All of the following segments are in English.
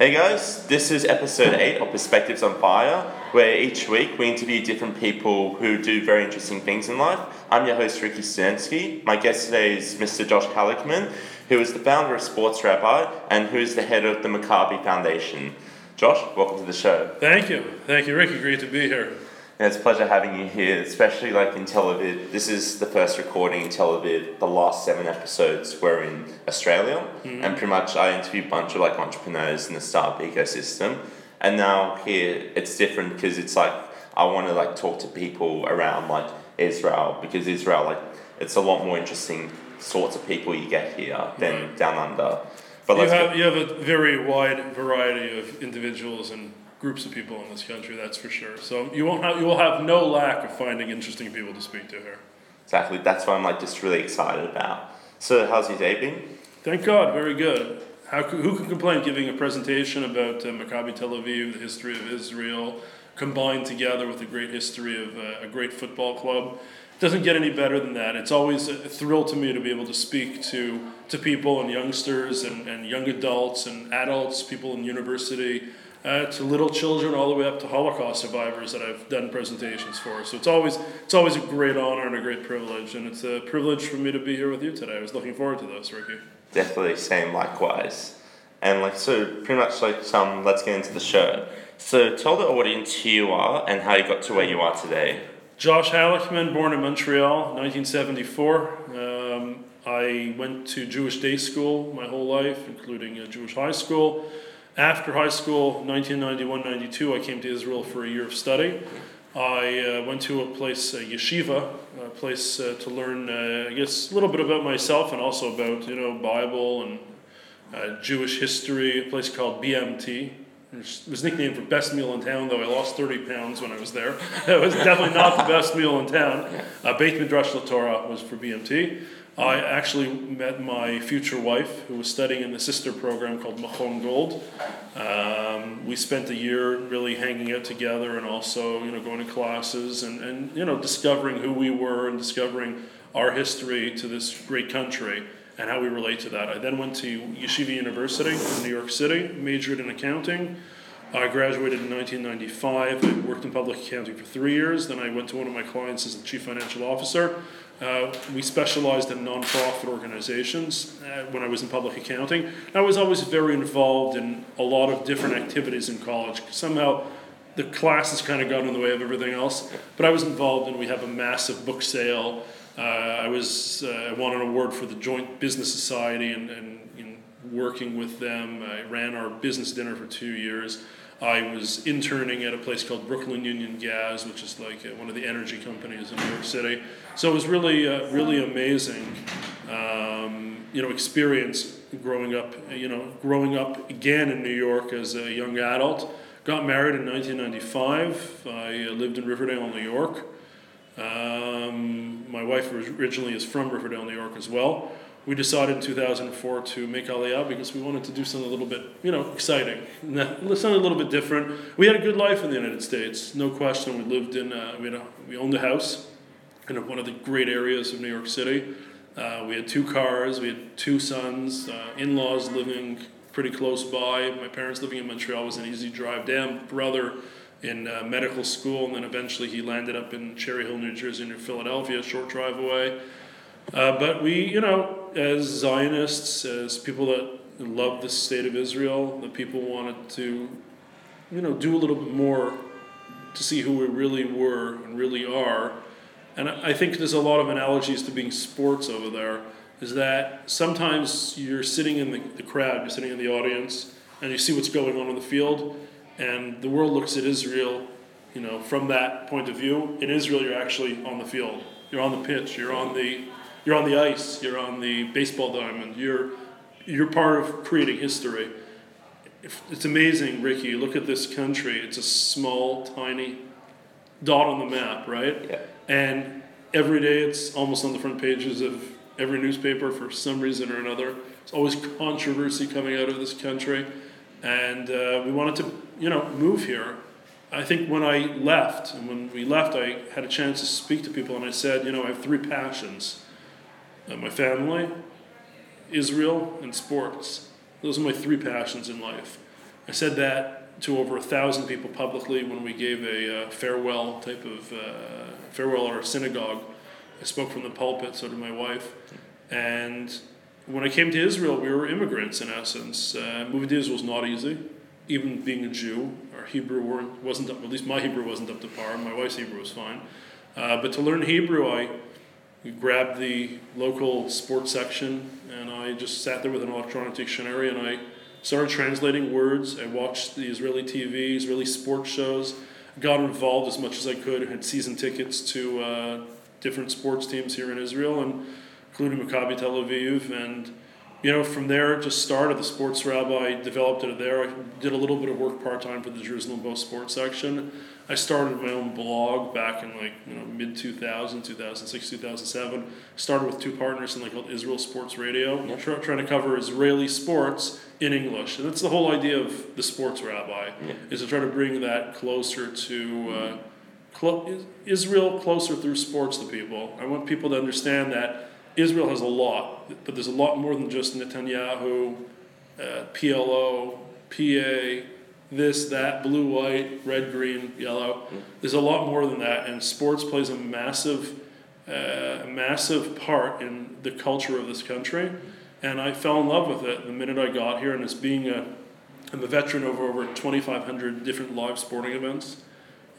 Hey guys, this is episode 8 of Perspectives on Fire, where each week we interview different people who do very interesting things in life. I'm your host, Ricky Stansky. My guest today is Mr. Josh Halickman, who is the founder of Sports Rabbi and who is the head of the Maccabi Foundation. Josh, welcome to the show. Thank you. Thank you, Ricky. Great to be here. And it's a pleasure having you here, especially like in Tel Aviv. This is the first recording in Tel Aviv. The last seven episodes were in Australia, mm-hmm. and pretty much I interviewed a bunch of like entrepreneurs in the startup ecosystem. And now here it's different because it's like I want to like talk to people around like Israel because Israel like it's a lot more interesting sorts of people you get here than right. down under. But you have you have a very wide variety of individuals and groups of people in this country. That's for sure. So you won't have you will have no lack of finding interesting people to speak to here. Exactly. That's what I'm like just really excited about. So how's your day been? Thank God, very good. How who could complain giving a presentation about uh, Maccabi Tel Aviv, the history of Israel, combined together with a great history of uh, a great football club? It doesn't get any better than that. It's always a thrill to me to be able to speak to, to people and youngsters and, and young adults and adults, people in university, uh, to little children all the way up to Holocaust survivors that I've done presentations for. So it's always it's always a great honor and a great privilege, and it's a privilege for me to be here with you today. I was looking forward to this, Ricky. Definitely, same likewise. And like so, pretty much like um, let's get into the show. So tell the audience who you are and how you got to where you are today. Josh Halickman, born in Montreal, 1974. Um, I went to Jewish day school my whole life, including a Jewish high school. After high school, 1991 92, I came to Israel for a year of study. I uh, went to a place, a yeshiva, a place uh, to learn, uh, I guess, a little bit about myself and also about, you know, Bible and uh, Jewish history, a place called BMT. It was nicknamed for best meal in town, though I lost 30 pounds when I was there. it was definitely not the best meal in town. Uh, Beit Midrash LaTorah was for BMT. I actually met my future wife, who was studying in the sister program called Machon Gold. Um, we spent a year really hanging out together and also, you know, going to classes and, and, you know, discovering who we were and discovering our history to this great country and how we relate to that. I then went to Yeshiva University in New York City, majored in accounting. I graduated in 1995. I worked in public accounting for three years. Then I went to one of my clients as the chief financial officer. Uh, we specialized in nonprofit organizations uh, when I was in public accounting. I was always very involved in a lot of different activities in college. Somehow, the classes kind of got in the way of everything else. But I was involved in. We have a massive book sale. Uh, I was uh, I won an award for the Joint Business Society and, and in working with them. I ran our business dinner for two years. I was interning at a place called Brooklyn Union Gas, which is like uh, one of the energy companies in New York City. So it was really, uh, really amazing, um, you know, experience growing up. You know, growing up again in New York as a young adult. Got married in 1995. I uh, lived in Riverdale, New York. Um, my wife originally is from Riverdale, New York as well we decided in 2004 to make Aliyah because we wanted to do something a little bit, you know, exciting, something a little bit different. We had a good life in the United States, no question. We lived in, uh, we, had a, we owned a house in one of the great areas of New York City. Uh, we had two cars, we had two sons, uh, in laws living pretty close by. My parents living in Montreal was an easy drive down. Brother in uh, medical school, and then eventually he landed up in Cherry Hill, New Jersey, near Philadelphia, a short drive away. Uh, but we, you know, as Zionists, as people that love the state of Israel, the people wanted to, you know, do a little bit more to see who we really were and really are. And I think there's a lot of analogies to being sports over there. Is that sometimes you're sitting in the, the crowd, you're sitting in the audience, and you see what's going on in the field, and the world looks at Israel, you know, from that point of view. In Israel, you're actually on the field, you're on the pitch, you're on the you're on the ice, you're on the baseball diamond, you're you're part of creating history. It's amazing, Ricky. You look at this country; it's a small, tiny dot on the map, right? Yeah. And every day, it's almost on the front pages of every newspaper for some reason or another. There's always controversy coming out of this country, and uh, we wanted to, you know, move here. I think when I left, and when we left, I had a chance to speak to people, and I said, you know, I have three passions my family, Israel, and sports. Those are my three passions in life. I said that to over a thousand people publicly when we gave a uh, farewell type of uh, farewell at our synagogue. I spoke from the pulpit, so did my wife. And when I came to Israel, we were immigrants in essence. Uh, moving to Israel was not easy, even being a Jew. Our Hebrew weren't, wasn't up, at least my Hebrew wasn't up to par. My wife's Hebrew was fine. Uh, but to learn Hebrew, I grabbed the local sports section and I just sat there with an electronic dictionary and I started translating words. I watched the Israeli TV, Israeli sports shows, got involved as much as I could, had season tickets to uh, different sports teams here in Israel, and including Maccabi Tel Aviv. And you know, from there, it just started. The sports rabbi developed it there. I did a little bit of work part time for the Jerusalem Post sports section. I started my own blog back in like you know mid 2000, 2006, 2007. Started with two partners in like called Israel Sports Radio, Yep. try, trying to cover Israeli sports in English. And that's the whole idea of the sports rabbi Yeah. is to try to bring that closer to uh, clo- Israel closer through sports to people. I want people to understand that Israel has a lot, but there's a lot more than just Netanyahu, uh, PLO, PA, this, that, blue, white, red, green, yellow. There's a lot more than that, and sports plays a massive, uh, massive part in the culture of this country. And I fell in love with it the minute I got here, and as being a I'm a veteran of over 2,500 different live sporting events,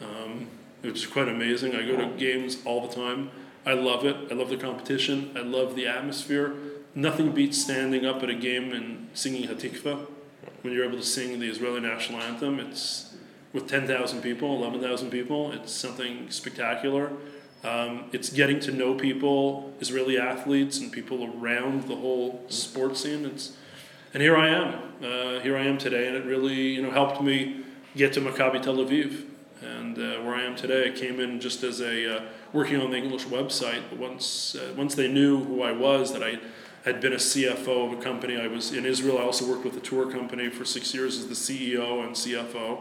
um, which is quite amazing. I go to games all the time. I love it. I love the competition. I love the atmosphere. Nothing beats standing up at a game and singing Hatikva. When you're able to sing the Israeli national anthem, it's with 10,000 people, 11,000 people. It's something spectacular. Um, it's getting to know people, Israeli athletes, and people around the whole sports scene. It's and here I am. Uh, here I am today, and it really you know helped me get to Maccabi Tel Aviv, and uh, where I am today. I came in just as a uh, working on the English website, but once uh, once they knew who I was, that I had been a CFO of a company. I was in Israel. I also worked with a tour company for six years as the CEO and CFO,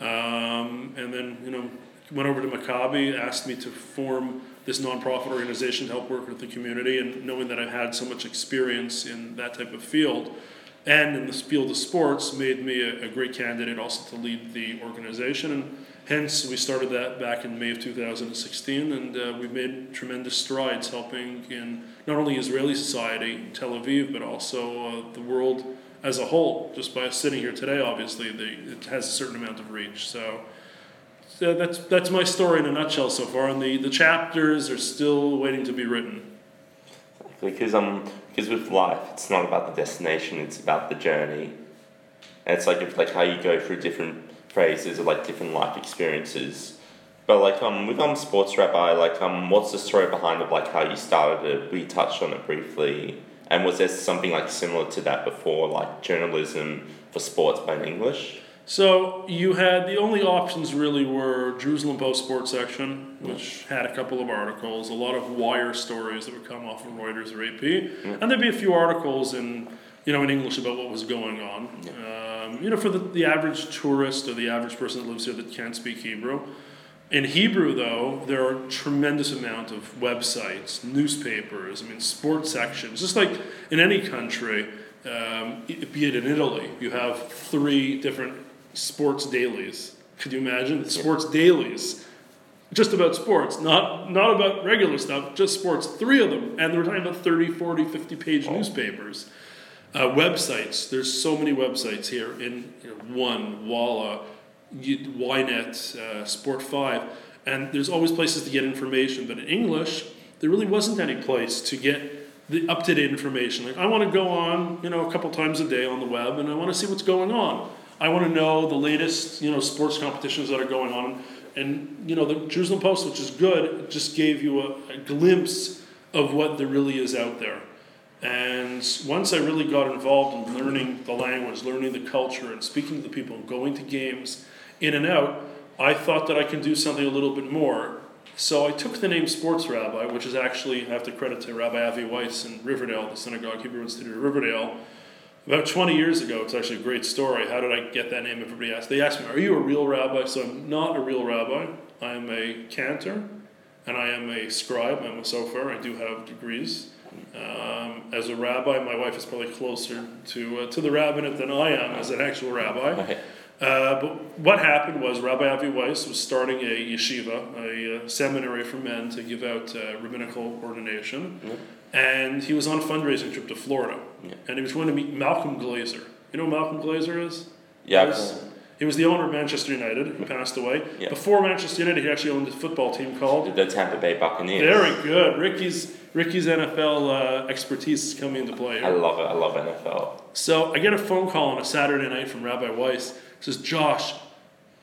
um, and then you know went over to Maccabi, asked me to form this nonprofit organization to help work with the community, and knowing that I had so much experience in that type of field and in the field of sports made me a, a great candidate also to lead the organization and hence we started that back in may of 2016 and uh, we've made tremendous strides helping in not only israeli society tel aviv but also uh, the world as a whole. Just by sitting here today obviously it has a certain amount of reach. So so that's that's my story in a nutshell so far and the, the chapters are still waiting to be written. Because um because with life it's not about the destination it's about the journey. And it's like like how you go through different phases or like different life experiences but like um with um sports rabbi like um what's the story behind of like how you started it? We touched on it briefly. And was there something like similar to that before like journalism for sports but in english? So you had the only options really were Jerusalem Post sports section, which had a couple of articles, a lot of wire stories that would come off of Reuters or AP, and there'd be a few articles in you know in English about what was going on. Um, you know, for the, the average tourist or the average person that lives here that can't speak Hebrew. In Hebrew, though, there are a tremendous amount of websites, newspapers, I mean, sports sections. Just like in any country, um, be it in Italy, you have three different sports dailies. Could you imagine? Sports dailies. Just about sports, not not about regular stuff, just sports. Three of them. And were talking about 30, 40, 50 page newspapers. Uh, websites. There's so many websites here in you know, One, Walla, Ynet, uh, Sport 5. And there's always places to get information. But in English, there really wasn't any place to get the up to date information. Like, I want to go on, you know, a couple times a day on the web and I want to see what's going on. I want to know the latest, you know, sports competitions that are going on. And, you know, the Jerusalem Post, which is good, just gave you a, a glimpse of what there really is out there. And once I really got involved in learning the language, learning the culture, and speaking to the people, and going to games in and out, I thought that I can do something a little bit more. So I took the name Sports Rabbi, which is actually, I have to credit to Rabbi Avi Weiss in Riverdale, the Synagogue Hebrew Institute of Riverdale. About 20 years ago, it's actually a great story. How did I get that name? Everybody asked. They asked me, Are you a real rabbi? So I'm not a real rabbi. I am a cantor and I am a scribe. I'm a sofer. I do have degrees. Um, as a rabbi, my wife is probably closer to uh, to the rabbinate than I am as an actual rabbi. Uh, but what happened was Rabbi Avi Weiss was starting a yeshiva, a, uh seminary for men to give out uh, rabbinical ordination, and he was on a fundraising trip to Florida, Yeah. and he was going to meet Malcolm Glazer. You know who Malcolm Glazer is? Yeah. Was, he was the owner of Manchester United. He passed away. Yeah. Before Manchester United, he actually owned a football team called. The Tampa Bay Buccaneers. Very good. Ricky's Ricky's NFL uh, expertise is coming into play Here. I love it. I love NFL. So I get a phone call on a Saturday night from Rabbi Weiss. He says, Josh,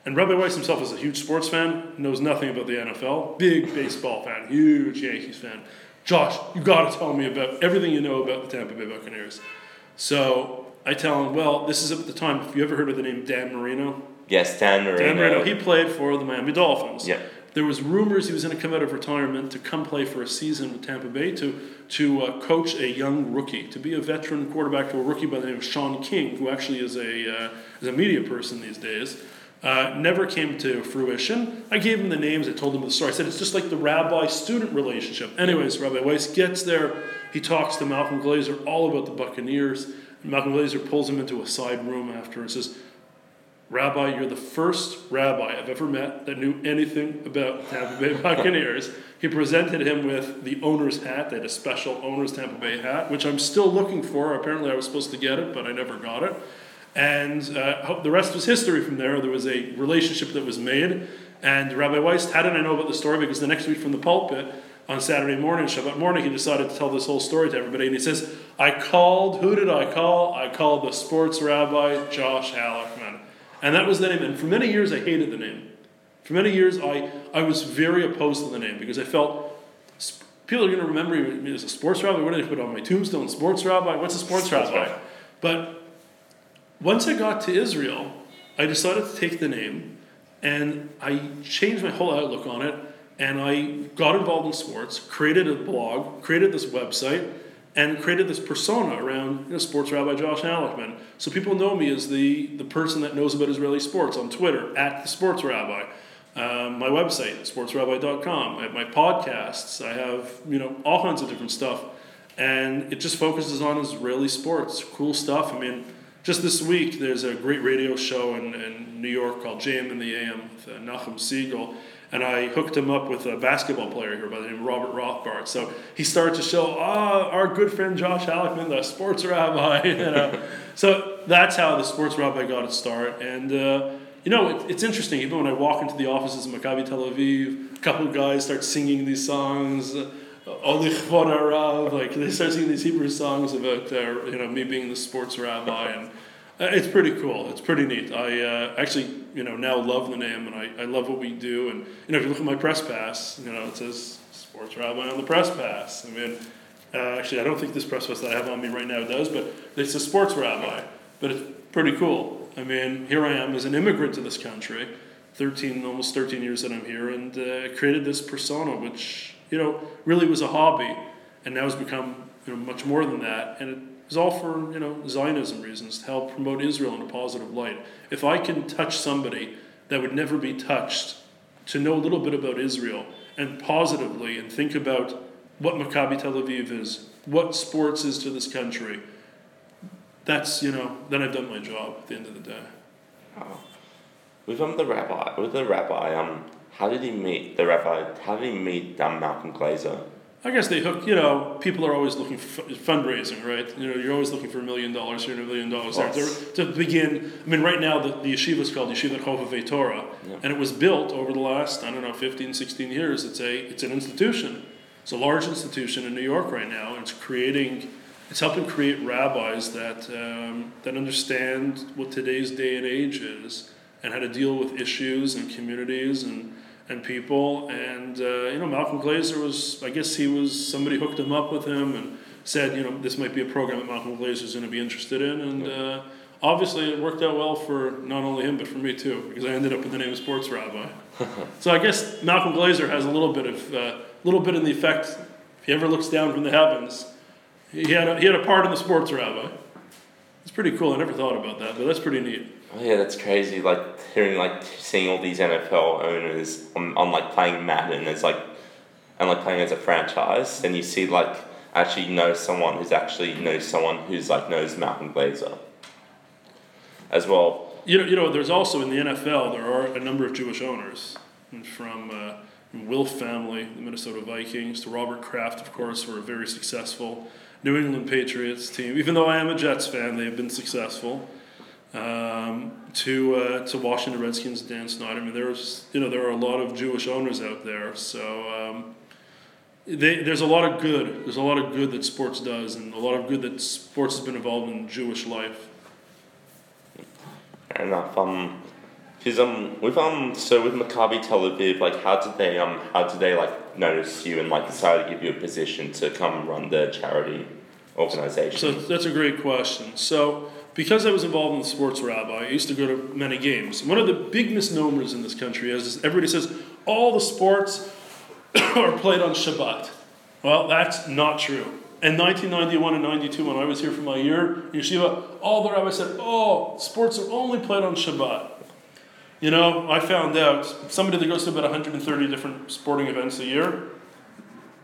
and Rabbi Weiss himself is a huge sports fan, knows nothing about the NFL, big baseball fan, huge Yankees fan. Josh, you got to tell me about everything you know about the Tampa Bay Buccaneers. So I tell him, well, this is at the time. Have you ever heard of the name Dan Marino? Yes, Dan Marino. Dan Marino, he played for the Miami Dolphins. Yeah. There was rumors he was going to come out of retirement to come play for a season with Tampa Bay to to uh, coach a young rookie, to be a veteran quarterback to a rookie by the name of Shaun King, who actually is a uh, is a media person these days. Uh, never came to fruition. I gave him the names. I told him the story. I said it's just like the rabbi-student relationship. Anyways, Rabbi Weiss gets there. He talks to Malcolm Glazer all about the Buccaneers. Malcolm Glazer pulls him into a side room after and says, Rabbi, you're the first rabbi I've ever met that knew anything about Tampa Bay Buccaneers. he presented him with the owner's hat. They had a special owner's Tampa Bay hat, which I'm still looking for. Apparently, I was supposed to get it, but I never got it. And uh, the rest was history from there. There was a relationship that was made. And Rabbi Weiss, how did I know about the story? Because the next week from the pulpit, on Saturday morning, Shabbat morning, he decided to tell this whole story to everybody. And he says, I called, who did I call? I called the sports rabbi, Josh Halickman. And that was the name. And for many years, I hated the name. For many years, I, I was very opposed to the name because I felt sp- people are going to remember me as a sports rabbi. What did I put on my tombstone? Sports rabbi? What's a sports, Sports rabbi? rabbi. But once I got to Israel, I decided to take the name and I changed my whole outlook on it. And I got involved in sports, created a blog, created this website, and created this persona around you know, sports rabbi Josh Halickman. So people know me as the, the person that knows about Israeli sports on Twitter, at the sports rabbi. Um, my website, sportsrabbi.com. I have my podcasts. I have, you know, all kinds of different stuff. And it just focuses on Israeli sports. Cool stuff. I mean, just this week, there's a great radio show in, in New York called JM in the AM with uh, Nachum Segal. And I hooked him up with a basketball player here by the name of Robert Rothbart. So he started to show, ah, our good friend Josh Halickman, the sports rabbi. So that's how the sports rabbi got its start. And, uh, you know, it, it's interesting. Even when I walk into the offices of Maccabi Tel Aviv, a couple guys start singing these songs. Uh, Olich Von Arav, like they start singing these Hebrew songs about uh, you know me being the sports rabbi, and it's pretty cool. It's pretty neat. I uh, actually you know now love the name, and I, I love what we do. And you know if you look at my press pass, you know it says sports rabbi on the press pass. I mean, uh, actually I don't think this press pass that I have on me right now does, but it says sports rabbi. But it's pretty cool. I mean, here I am as an immigrant to this country, thirteen almost thirteen years that I'm here, and uh, created this persona, which you know, really was a hobby, and now has become you know much more than that. And it was all for you know Zionism reasons to help promote Israel in a positive light. If I can touch somebody that would never be touched, to know a little bit about Israel and positively and think about what Maccabi Tel Aviv is, what sports is to this country. That's you know, then I've done my job at the end of the day. Oh. With um the rabbi, with the rabbi, um, how did he meet the rabbi? How did he meet um, Malcolm Glazer? I guess they hook. You know, people are always looking for fundraising, right? You know, you're always looking for a million dollars here and a million dollars there to, to begin. I mean, right now the, the yeshiva is called Yeshiva Chovevei Torah, Yeah. and it was built over the last I don't know 15, 16 years. It's a it's an institution. It's a large institution in New York right now. And it's creating. It's helping create rabbis that um, that understand what today's day and age is and how to deal with issues and communities and and people. And uh, you know, Malcolm Glazer was, I guess he was somebody hooked him up with him and said, you know, this might be a program that Malcolm Glazer is going to be interested in. And uh, obviously, it worked out well for not only him but for me too, because I ended up with the name of sports rabbi. so I guess Malcolm Glazer has a little bit of, a little bit in the effect. If he ever looks down from the heavens, he had a, he had a part in the sports rabbi. It's pretty cool. I never thought about that, but that's pretty neat. Oh yeah, that's crazy. Like hearing, like seeing all these NFL owners on, on like playing Madden as like, and like playing as a franchise, and you see like actually know someone who's actually knows someone who's like knows Malcolm Glazer as well. You know, you know, there's also in the NFL there are a number of Jewish owners, from uh, Wilf family, the Minnesota Vikings, to Robert Kraft, of course, who are a very successful New England Patriots team. Even though I am a Jets fan, they have been successful. Um, to uh, to Washington Redskins, Dan Snyder. I mean, there's you know there are a lot of Jewish owners out there, so. Um, they, there's a lot of good. There's a lot of good that sports does, and a lot of good that sports has been involved in Jewish life. And enough. Um, cause um, with um, so with Maccabi Tel Aviv, like, how did they um, how did they like notice you and like decide to give you a position to come run the charity organization? So that's a great question. So because I was involved in the sports rabbi, I used to go to many games. One of the big misnomers in this country is everybody says all the sports are played on Shabbat. Well, that's not true. In 1991 and 92, when I was here for my year in yeshiva, all the rabbis said, oh, sports are only played on Shabbat. You know, I found out somebody that goes to about 130 different sporting events a year,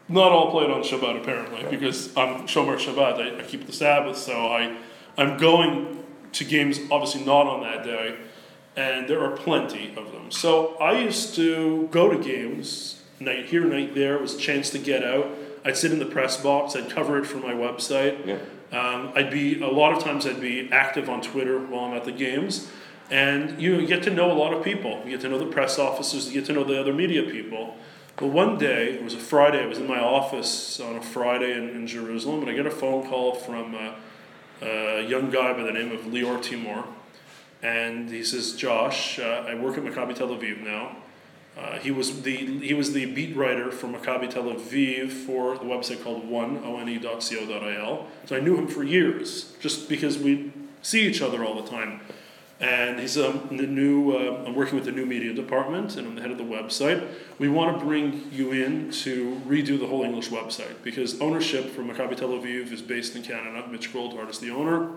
not all played on Shabbat apparently, because I'm Shomer Shabbat. I, I keep the Sabbath, so I, I'm going to games obviously not on that day, and there are plenty of them. So I used to go to games night here, night there. It was a chance to get out. I'd sit in the press box. I'd cover it for my website. Yeah. Um, I'd be a lot of times I'd be active on Twitter while I'm at the games, and you get to know a lot of people. You get to know the press officers. You get to know the other media people. But one day, it was a Friday. I was in my office on a Friday in, in Jerusalem, and I get a phone call from uh, a young guy by the name of Lior Timor, and he says, "Josh, uh, I work at Maccabi Tel Aviv now." Uh, he was the he was the beat writer for Maccabi Tel Aviv for the website called one one.co.il. So I knew him for years, just because we see each other all the time. And he's um, the new. Uh, I'm working with the new media department, and I'm the head of the website. We want to bring you in to redo the whole English website because ownership for Maccabi Tel Aviv is based in Canada. Mitch Goldhart is the owner,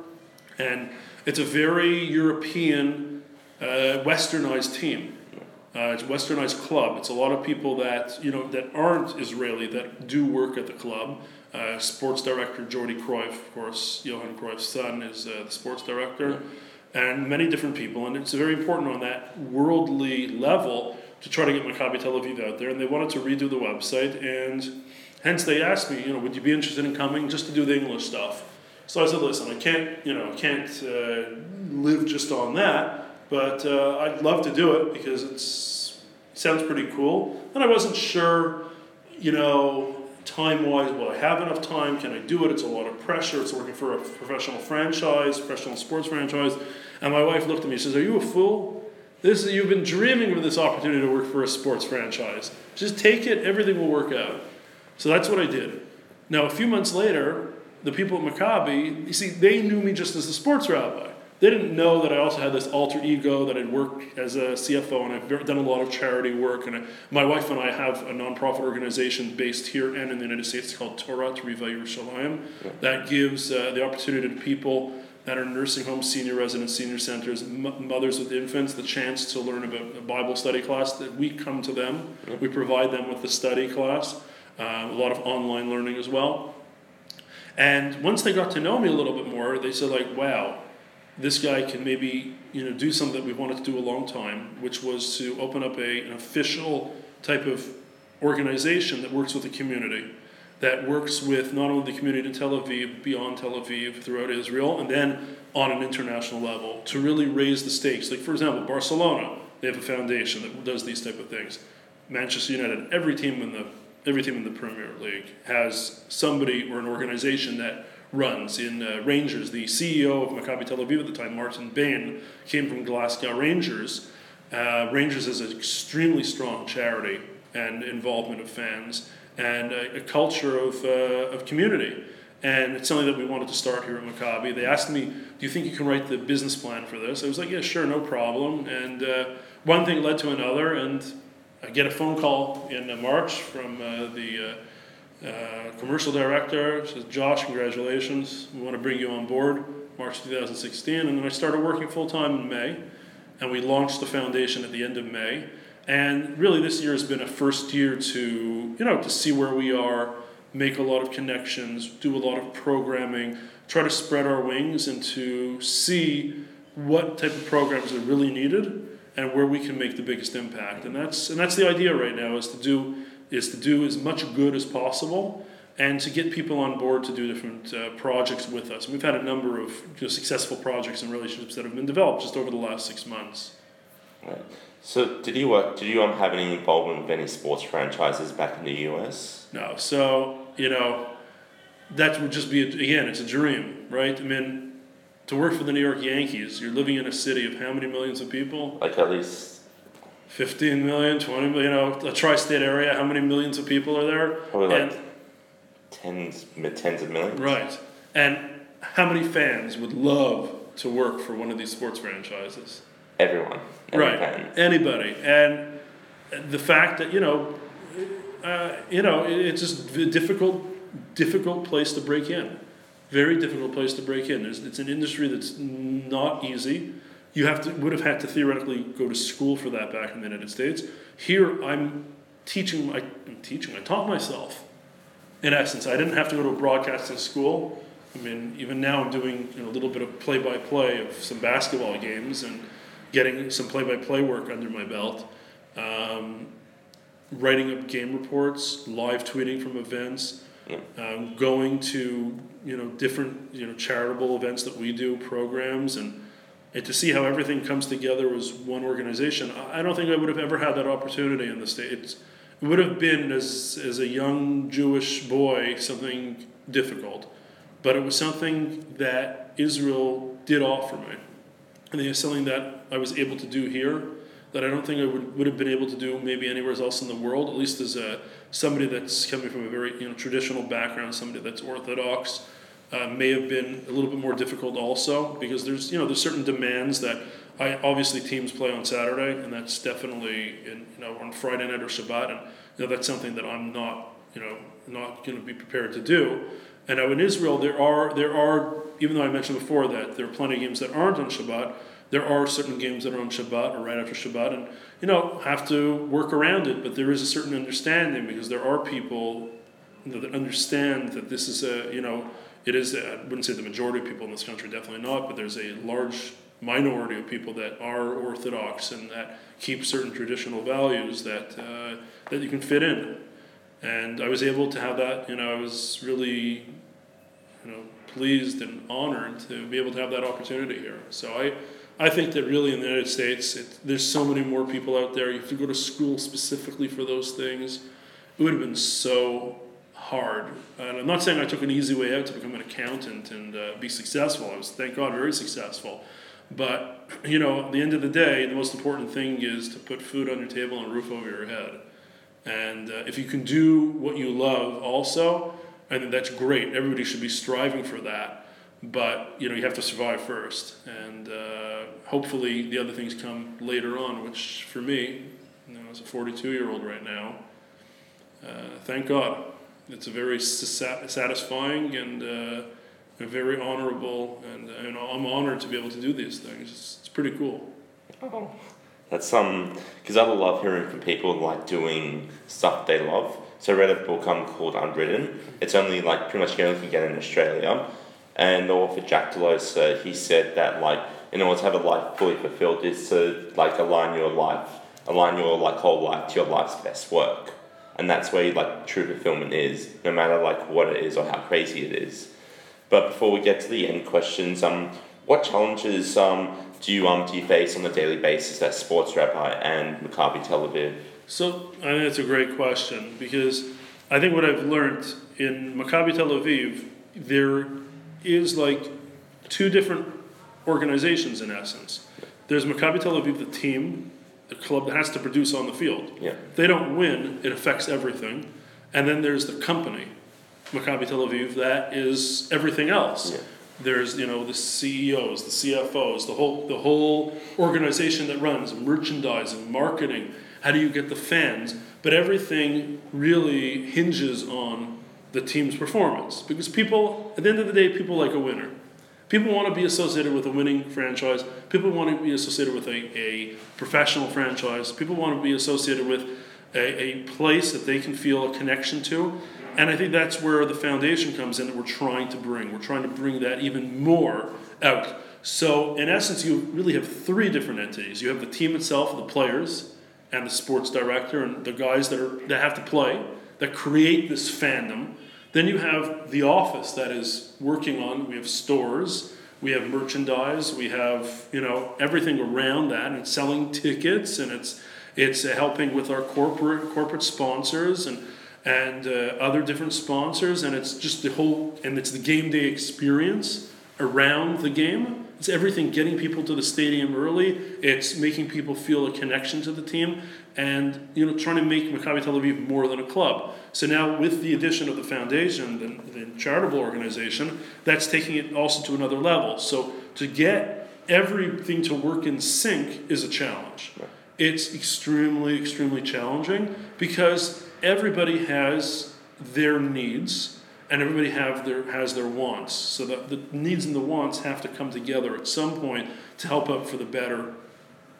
and it's a very European, uh, westernized team. Uh, it's a westernized club. It's a lot of people that you know that aren't Israeli that do work at the club. Uh, sports director Jordi Cruyff, of course, Johan Cruyff's son is uh, the sports director, and many different people. And it's very important on that worldly level to try to get Maccabi Tel Aviv out there. And they wanted to redo the website, and hence they asked me, you know, would you be interested in coming just to do the English stuff? So I said, listen, I can't, you know, I can't uh, live just on that. But uh, I'd love to do it because it sounds pretty cool. And I wasn't sure, you know, time wise, will I have enough time? Can I do it? It's a lot of pressure. It's working for a professional franchise, professional sports franchise. And my wife looked at me she says, Are you a fool? This is, you've been dreaming of this opportunity to work for a sports franchise. Just take it, everything will work out. So that's what I did. Now a few months later, the people at Maccabi, you see, they knew me just as the sports rabbi. They didn't know that I also had this alter ego that I'd worked as a CFO and I've done a lot of charity work. And I, my wife and I have a nonprofit organization based here and in the United States called Torah to Revive Yerushalayim Yeah. that gives uh, the opportunity to people that our nursing homes, senior residents, senior centers, m- mothers with infants, the chance to learn about a Bible study class. That we come to them, we provide them with the study class, uh, a lot of online learning as well. And once they got to know me a little bit more, they said like, "Wow, this guy can maybe you know do something that we've wanted to do a long time, which was to open up a, an official type of organization that works with the community, that works with not only the community in Tel Aviv, beyond Tel Aviv, throughout Israel, and then on an international level to really raise the stakes. Like for example, Barcelona, they have a foundation that does these type of things. Manchester United, every team in the every team in the Premier League has somebody or an organization that runs. In uh, Rangers, the CEO of Maccabi Tel Aviv at the time, Martin Bain, came from Glasgow Rangers. Uh, Rangers is an extremely strong charity and involvement of fans and a, a culture of, uh, of community. And it's something that we wanted to start here at Maccabi. They asked me, Do you think you can write the business plan for this? I was like, Yeah, sure, no problem. And uh, one thing led to another, and I get a phone call in uh, March from uh, the uh, uh, commercial director. Says, Josh, congratulations. We want to bring you on board March 2016. And then I started working full time in May. And we launched the foundation at the end of May. And really, this year has been a first year to, you know, to see where we are make a lot of connections, do a lot of programming, try to spread our wings and to see what type of programs are really needed and where we can make the biggest impact. And that's and that's the idea right now is to do is to do as much good as possible and to get people on board to do different uh, projects with us. we've had a number of you know, successful projects and relationships that have been developed just over the last six months. Right. So did you work? Did you um, have any involvement with any sports franchises back in the US? No. So you know, that would just be a, again, it's a dream, right? I mean, to work for the New York Yankees, you're living in a city of how many millions of people? Like at least 15 million, 20 million, you know, a tri state area, how many millions of people are there? Probably like and, tens, tens of millions. Right. And how many fans would love to work for one of these sports franchises? Everyone. right. Anybody. And the fact that, you know, uh, you know, it's just a difficult, difficult place to break in. Very difficult place to break in. There's, it's an industry that's not easy. You have to would have had to theoretically go to school for that back in the United States. Here, I'm teaching. I, I'm teaching. I taught myself. In essence, I didn't have to go to a broadcasting school. I mean, even now I'm doing you know, a little bit of play-by-play of some basketball games and getting some play-by-play work under my belt. Um, writing up game reports, live tweeting from events, um, going to you know different you know charitable events that we do, programs, and and to see how everything comes together as one organization. I don't think I would have ever had that opportunity in the states. It would have been as as a young Jewish boy something difficult, but it was something that Israel did offer me, and it's something that I was able to do here that I don't think I would, would have been able to do maybe anywhere else in the world, at least as a somebody that's coming from a very you know traditional background, somebody that's orthodox, uh, may have been a little bit more difficult also because there's you know there's certain demands that I obviously teams play on Saturday and that's definitely in, you know on Friday night or Shabbat and you know that's something that I'm not you know not going to be prepared to do. And now in Israel there are there are even though I mentioned before that there are plenty of games that aren't on Shabbat there are certain games that are on Shabbat or right after Shabbat, and you know have to work around it. But there is a certain understanding because there are people that understand that this is a you know it is I wouldn't say the majority of people in this country definitely not, but there's a large minority of people that are orthodox and that keep certain traditional values that uh, that you can fit in. And I was able to have that. You know, I was really you know pleased and honored to be able to have that opportunity here. So I I think that really in the United States, it, there's so many more people out there. You have to go to school specifically for those things. It would have been so hard. And I'm not saying I took an easy way out to become an accountant and uh, be successful. I was, thank God, very successful. But, you know, at the end of the day, the most important thing is to put food on your table and a roof over your head. And uh, if you can do what you love also, think that's great. Everybody should be striving for that but you know you have to survive first, and uh, hopefully the other things come later on. Which for me, you know, as a 42 year old right now, uh, thank God, it's a very satisfying and uh, a very honorable, and you know I'm honored to be able to do these things. It's, it's pretty cool. Oh. That's some because I love hearing from people like doing stuff they love. So I read a book um, called Unwritten. It's only like pretty much you only can get in Australia and the author Jack Delosa, he said that like in order to have a life fully fulfilled is to like align your life, align your like whole life to your life's best work, and that's where like true fulfillment is, no matter like what it is or how crazy it is. But before we get to the end questions, um, what challenges um do you um do you face on a daily basis as sports rabbi and Maccabi Tel Aviv? So I think that's a great question because I think what I've learned in Maccabi Tel Aviv, there is like two different organizations in essence. There's Maccabi Tel Aviv, the team, the club that has to produce on the field. Yeah. If they don't win, it affects everything. And then there's the company, Maccabi Tel Aviv, that is everything else. Yeah. There's you know the CEOs, the CFOs, the whole the whole organization that runs merchandising, marketing. How do you get the fans? But everything really hinges on the team's performance. Because people, at the end of the day, people like a winner. People want to be associated with a winning franchise. People want to be associated with a, a professional franchise. People want to be associated with a, a place that they can feel a connection to. And I think that's where the foundation comes in that we're trying to bring. We're trying to bring that even more out. So, in essence, you really have three different entities. You have the team itself, the players, and the sports director, and the guys that, are, that have to play, that create this fandom. Then you have the office that is working on, we have stores, we have merchandise, we have, you know, everything around that, and it's selling tickets, and it's, it's helping with our corporate, corporate sponsors, and and uh, other different sponsors, and it's just the whole, and it's the game day experience around the game. It's everything getting people to the stadium early. It's making people feel a connection to the team, and you know, trying to make Maccabi Tel Aviv more than a club. So now, with the addition of the foundation, the, the charitable organization, that's taking it also to another level. So to get everything to work in sync is a challenge. It's extremely, extremely challenging because everybody has their needs and everybody have their has their wants. So that the needs and the wants have to come together at some point to help up for the better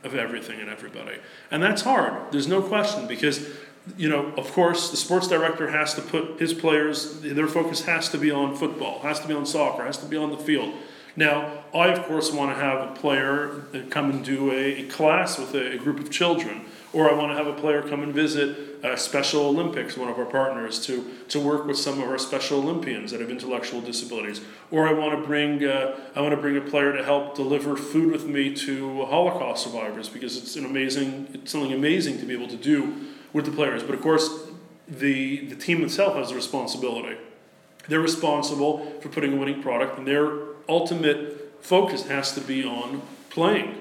of everything and everybody. And that's hard. There's no question because you know, of course, the sports director has to put his players, their focus has to be on football, has to be on soccer, has to be on the field. Now, I of course want to have a player come and do a, class with a, group of children, or I want to have a player come and visit uh, Special Olympics, one of our partners, to, to work with some of our Special Olympians that have intellectual disabilities, or I want to bring uh, I want to bring a player to help deliver food with me to Holocaust survivors because it's an amazing it's something amazing to be able to do with the players. But of course, the the team itself has a responsibility. They're responsible for putting a winning product, and their ultimate focus has to be on playing.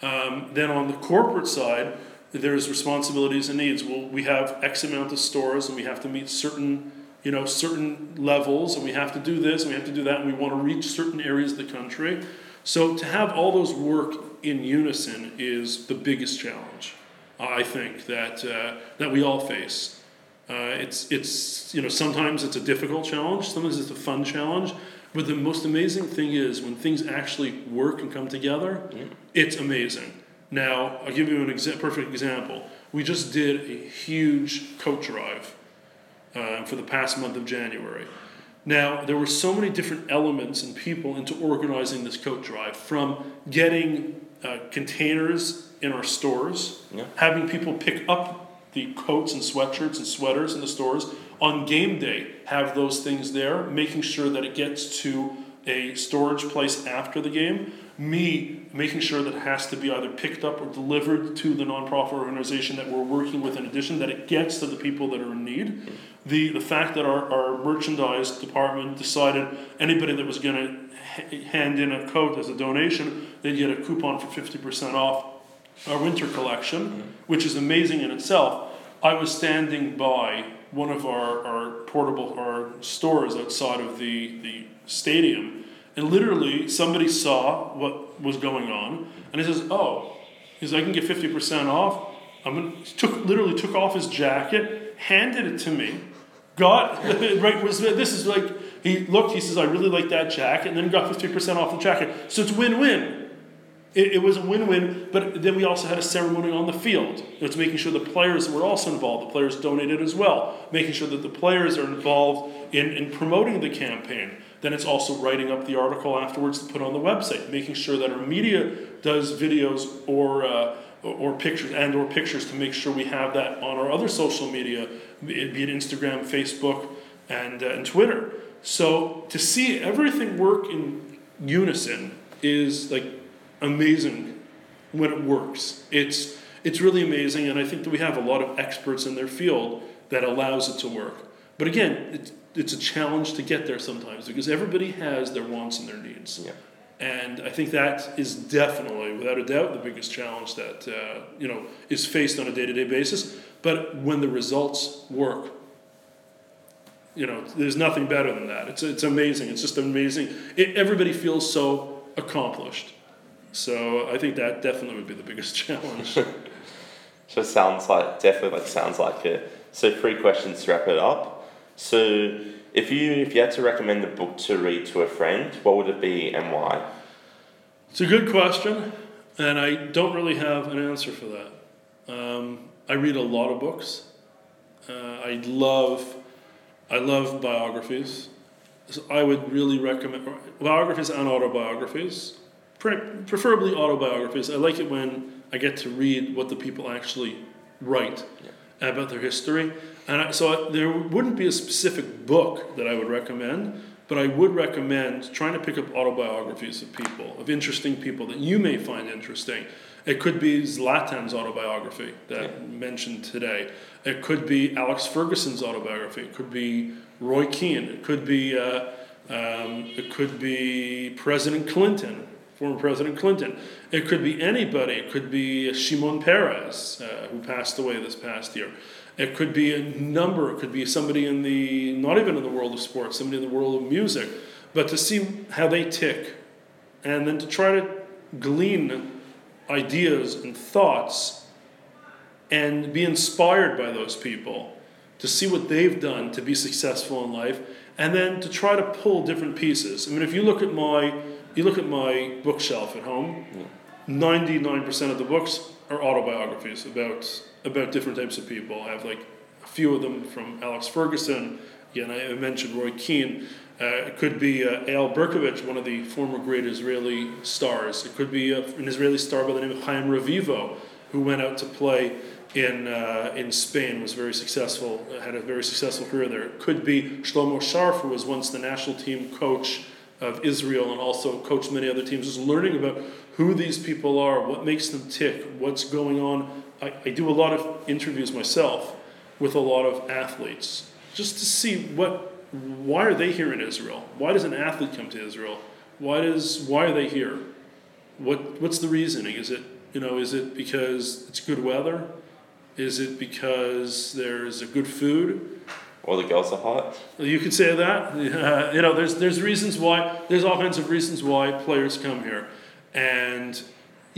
Um, then on the corporate side, there's responsibilities and needs. Well, we have X amount of stores, and we have to meet certain, you know, certain levels, and we have to do this, and we have to do that, and we want to reach certain areas of the country. So to have all those work in unison is the biggest challenge, I think that uh, that we all face. Uh, it's it's you know sometimes it's a difficult challenge, sometimes it's a fun challenge, but the most amazing thing is when things actually work and come together, yeah. it's amazing. Now, I'll give you an exa- perfect example. We just did a huge coat drive uh, for the past month of January. Now, there were so many different elements and people into organizing this coat drive from getting uh, containers in our stores, yeah. having people pick up the coats and sweatshirts and sweaters in the stores, on game day have those things there, making sure that it gets to a storage place after the game. Me making sure that has to be either picked up or delivered to the nonprofit organization that we're working with in addition, that it gets to the people that are in need. The, the fact that our, our merchandise department decided anybody that was going to hand in a coat as a donation, they'd get a coupon for 50% off our winter collection, which is amazing in itself. I was standing by one of our, our portable our stores outside of the, the stadium and literally somebody saw what was going on and he says oh he's i can get 50% off i'm gonna took literally took off his jacket handed it to me got right was this is like he looked he says i really like that jacket and then got 50% off the jacket so it's win-win it, it was a win-win, but then we also had a ceremony on the field. It's making sure the players were also involved. The players donated as well, making sure that the players are involved in, in promoting the campaign. Then it's also writing up the article afterwards to put on the website, making sure that our media does videos or uh, or pictures and or pictures to make sure we have that on our other social media, be it Instagram, Facebook, and, uh, and Twitter. So to see everything work in unison is like amazing when it works. It's it's really amazing, and I think that we have a lot of experts in their field that allows it to work. But again, it's, a challenge to get there sometimes because everybody has their wants and their needs. Yeah. And I think that is definitely, without a doubt, the biggest challenge that uh, you know is faced on a day-to-day basis. But when the results work, you know, there's nothing better than that. It's it's amazing. It's just amazing. It, everybody feels so accomplished. So I think that definitely would be the biggest challenge. so sounds like definitely like sounds like it. So three questions to wrap it up. So if you if you had to recommend a book to read to a friend, what would it be and why? It's a good question, and I don't really have an answer for that. Um, I read a lot of books. Uh, I love I love biographies. So I would really recommend biographies and autobiographies, pre- preferably autobiographies. I like it when I get to read what the people actually write Yeah. about their history. And I, so I, there wouldn't be a specific book that I would recommend, but I would recommend trying to pick up autobiographies of people, of interesting people that you may find interesting. It could be Zlatan's autobiography that Yeah. I mentioned today. It could be Alex Ferguson's autobiography. It could be Roy Keane. It could be uh, um, it could be President Clinton, former President Clinton. It could be anybody. It could be Shimon Peres, uh, who passed away this past year. It could be a number. It could be somebody in the not even in the world of sports, somebody in the world of music. But to see how they tick, and then to try to glean ideas and thoughts and be inspired by those people to see what they've done to be successful in life and then to try to pull different pieces i mean if you look at my you look at my bookshelf at home 99% of the books are autobiographies about about different types of people i have like a few of them from alex ferguson again i mentioned roy keane uh, it could be uh, Eyal Berkovic, one of the former great Israeli stars. It could be uh, an Israeli star by the name of Chaim Revivo, who went out to play in uh, in Spain, was very successful, had a very successful career there. It could be Shlomo Scharf, who was once the national team coach of Israel and also coached many other teams. Just learning about who these people are, what makes them tick, what's going on. I, I do a lot of interviews myself with a lot of athletes, just to see what why are they here in Israel? Why does an athlete come to Israel? Why does why are they here? What what's the reasoning? Is it you know is it because it's good weather? Is it because there's a good food? Or the girls are hot. You could say that. Uh, you know, there's there's reasons why. There's all kinds of reasons why players come here, and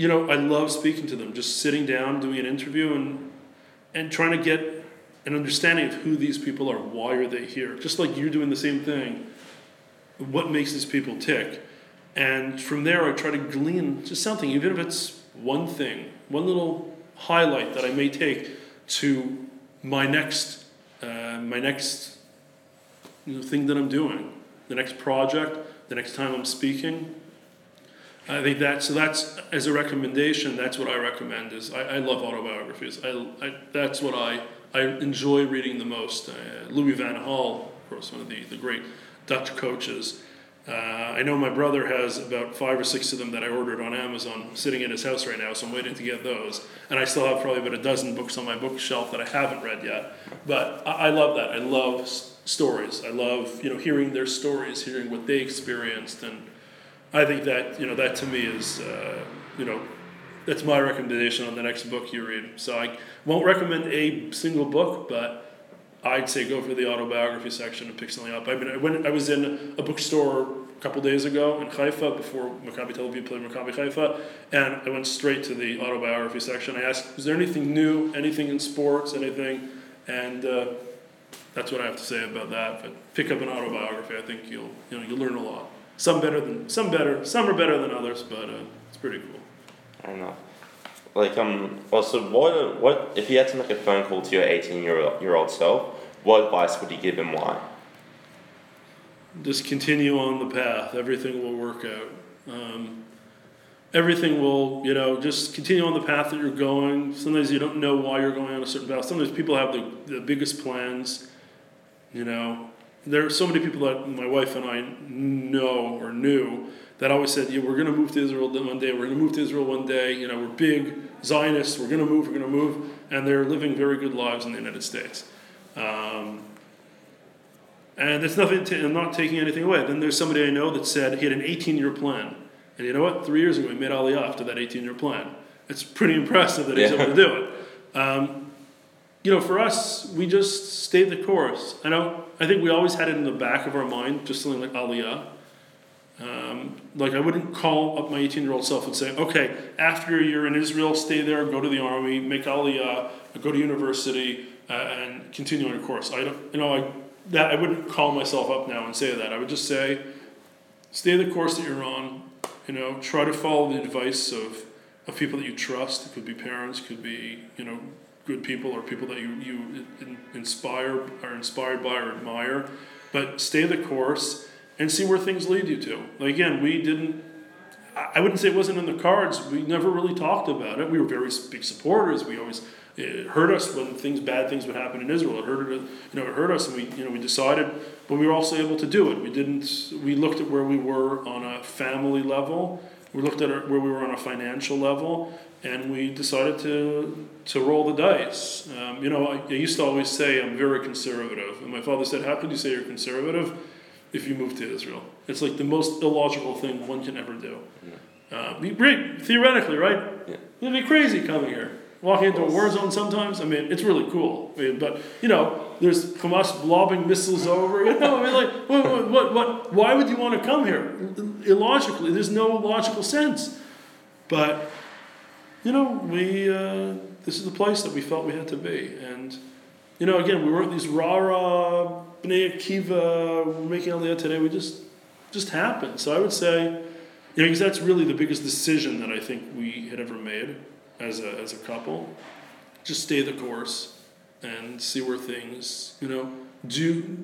you know I love speaking to them. Just sitting down, doing an interview, and and trying to get an understanding of who these people are. Why are they here? Just like you're doing the same thing. What makes these people tick? And from there, I try to glean just something, even if it's one thing, one little highlight that I may take to my next, uh, my next you know, thing that I'm doing, the next project, the next time I'm speaking. I think that so that's as a recommendation. That's what I recommend. Is I, I love autobiographies. I, I that's what I I enjoy reading the most. Uh, Louis Van Gaal, of course, one of the the great Dutch coaches. Uh, I know my brother has about five or six of them that I ordered on Amazon sitting in his house right now, so I'm waiting to get those. And I still have probably about a dozen books on my bookshelf that I haven't read yet. But I, I love that. I love s- stories. I love you know hearing their stories, hearing what they experienced, and I think that you know that to me is uh, you know that's my recommendation on the next book you read. So I won't recommend a single book, but I'd say go for the autobiography section and pick something up. I mean, went, I was in a bookstore a couple days ago in Haifa before Maccabi Tel Aviv played Maccabi Haifa, and I went straight to the autobiography section. I asked, "Is there anything new? Anything in sports? Anything?" And uh, that's what I have to say about that. But pick up an autobiography. I think you'll you know you'll learn a lot. Some better than some better. Some are better than others, but uh, it's pretty cool. I don't know. Like um. Also, what what if you had to make a phone call to your eighteen year year old self? What advice would you give him? why? just continue on the path. Everything will work out. Um, everything will, you know, just continue on the path that you're going. Sometimes you don't know why you're going on a certain path. Sometimes people have the, the biggest plans. You know, there are so many people that my wife and I know or knew that always said, yeah, we're going to move to Israel one day. We're going to move to Israel one day. You know, we're big Zionists. We're going to move. We're going to move. And they're living very good lives in the United States. Um, and it's nothing. To, I'm not taking anything away. Then there's somebody I know that said he had an 18-year plan, and you know what? Three years ago, he made Aliyah to that 18-year plan. It's pretty impressive that he's Yeah. able to do it. Um, you know, for us, we just stayed the course. I know. I think we always had it in the back of our mind, just something like Aliyah. Um, like I wouldn't call up my 18-year-old self and say, "Okay, after you're in Israel, stay there, go to the army, make Aliyah, go to university, uh, and continue on your course." I don't, you know, I that I wouldn't call myself up now and say that. I would just say, stay the course that you're on. You know, try to follow the advice of of people that you trust. It could be parents, could be you know good people or people that you you in, inspire are inspired by or admire, but stay the course and see where things lead you to. Like again, we didn't. I wouldn't say it wasn't in the cards. We never really talked about it. We were very big supporters. We always it hurt us when things bad things would happen in Israel. It hurt you know, it hurt us, and we you know we decided, but we were also able to do it. We didn't. We looked at where we were on a family level. We looked at our, where we were on a financial level, and we decided to to roll the dice. Um, you know, I, I used to always say I'm very conservative, and my father said, "How can you say you're conservative if you move to Israel? It's like the most illogical thing one can ever do." Uh, be great theoretically, right? Yeah. It'd be crazy coming here. Walking into a war zone sometimes. I mean, it's really cool. I mean, but you know, there's Hamas lobbing missiles over. You know, I mean, like, what, what, what, what? Why would you want to come here? Illogically, there's no logical sense. But you know, we uh, this is the place that we felt we had to be, and you know, again, we weren't these rah rah bnei akiva. We're making aliyah today. We just just happened. So I would say, you know, because that's really the biggest decision that I think we had ever made as a as a couple. Just stay the course and see where things, you know, do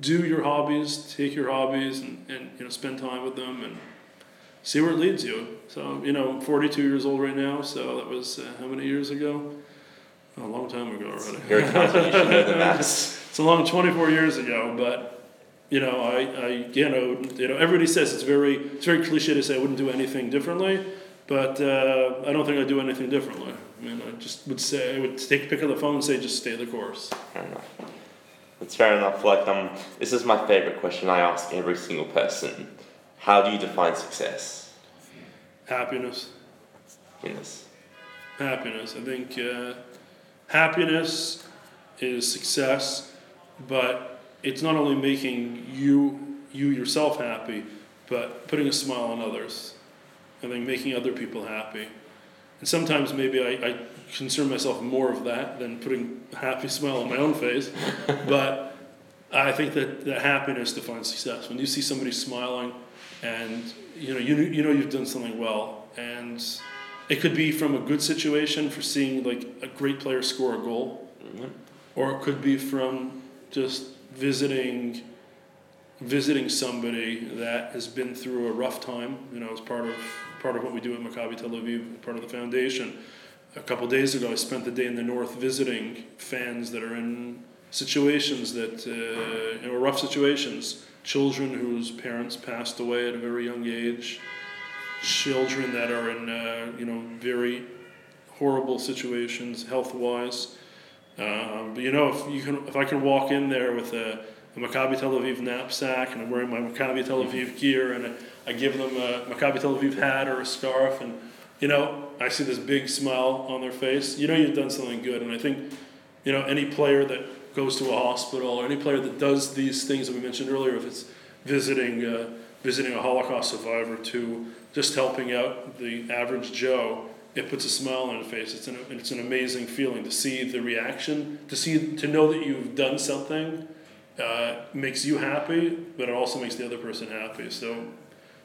do your hobbies, take your hobbies, and, and you know, spend time with them and see where it leads you. So, you know, I'm 42 years old right now, so that was uh, how many years ago? A long time ago already. You're a accountant, you should know the maths. It's a long 24 years ago, but you know, I, I you know, you know, everybody says it's very, it's very cliche to say I wouldn't do anything differently, but uh, I don't think I'd do anything differently. I mean, I just would say I would take a pick up the phone and say just stay the course. Fair enough. That's fair enough. Like um, this is my favorite question I ask every single person. How do you define success Happiness, in this? happiness. I think uh, happiness is success, but it's not only making you you yourself happy, but putting a smile on others. I think making other people happy. And sometimes maybe I, I concern myself more of that than putting a happy smile on my own face. but I think that, that happiness defines success. When you see somebody smiling and you know you, you know you've done something well and it could be from a good situation for seeing like a great player score a goal Mhm. or it could be from just visiting visiting somebody that has been through a rough time you know as part of part of what we do at Maccabi Tel Aviv part of the foundation. A couple days ago I spent the day in the north visiting fans that are in situations that uh, you know rough situations. Children whose parents passed away at a very young age. Children that are in uh, you know very horrible situations health wise um, but you know, if you can, if I can walk in there with a, a Maccabi Tel Aviv knapsack and I'm wearing my Maccabi Tel Aviv gear and I, I give them a Maccabi Tel Aviv hat or a scarf and you know, I see this big smile on their face. You know, you've done something good. And I think, you know, any player that goes to a hospital or any player that does these things that we mentioned earlier, if it's visiting uh, visiting a Holocaust survivor to just helping out the average Joe it puts a smile on your face. It's an it's an amazing feeling to see the reaction, to see to know that you've done something, uh, makes you happy, but it also makes the other person happy. So,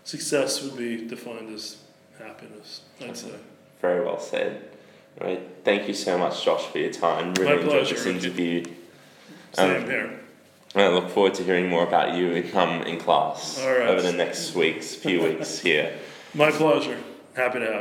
success would be defined as happiness. I'd say. Very well said. All right. Thank you so much, Josh, for your time. Really My enjoyed pleasure. this interview. Same Um, here. I look forward to hearing more about you in, um, in class All right. over the next weeks, few weeks here. My pleasure. Happy to have. you.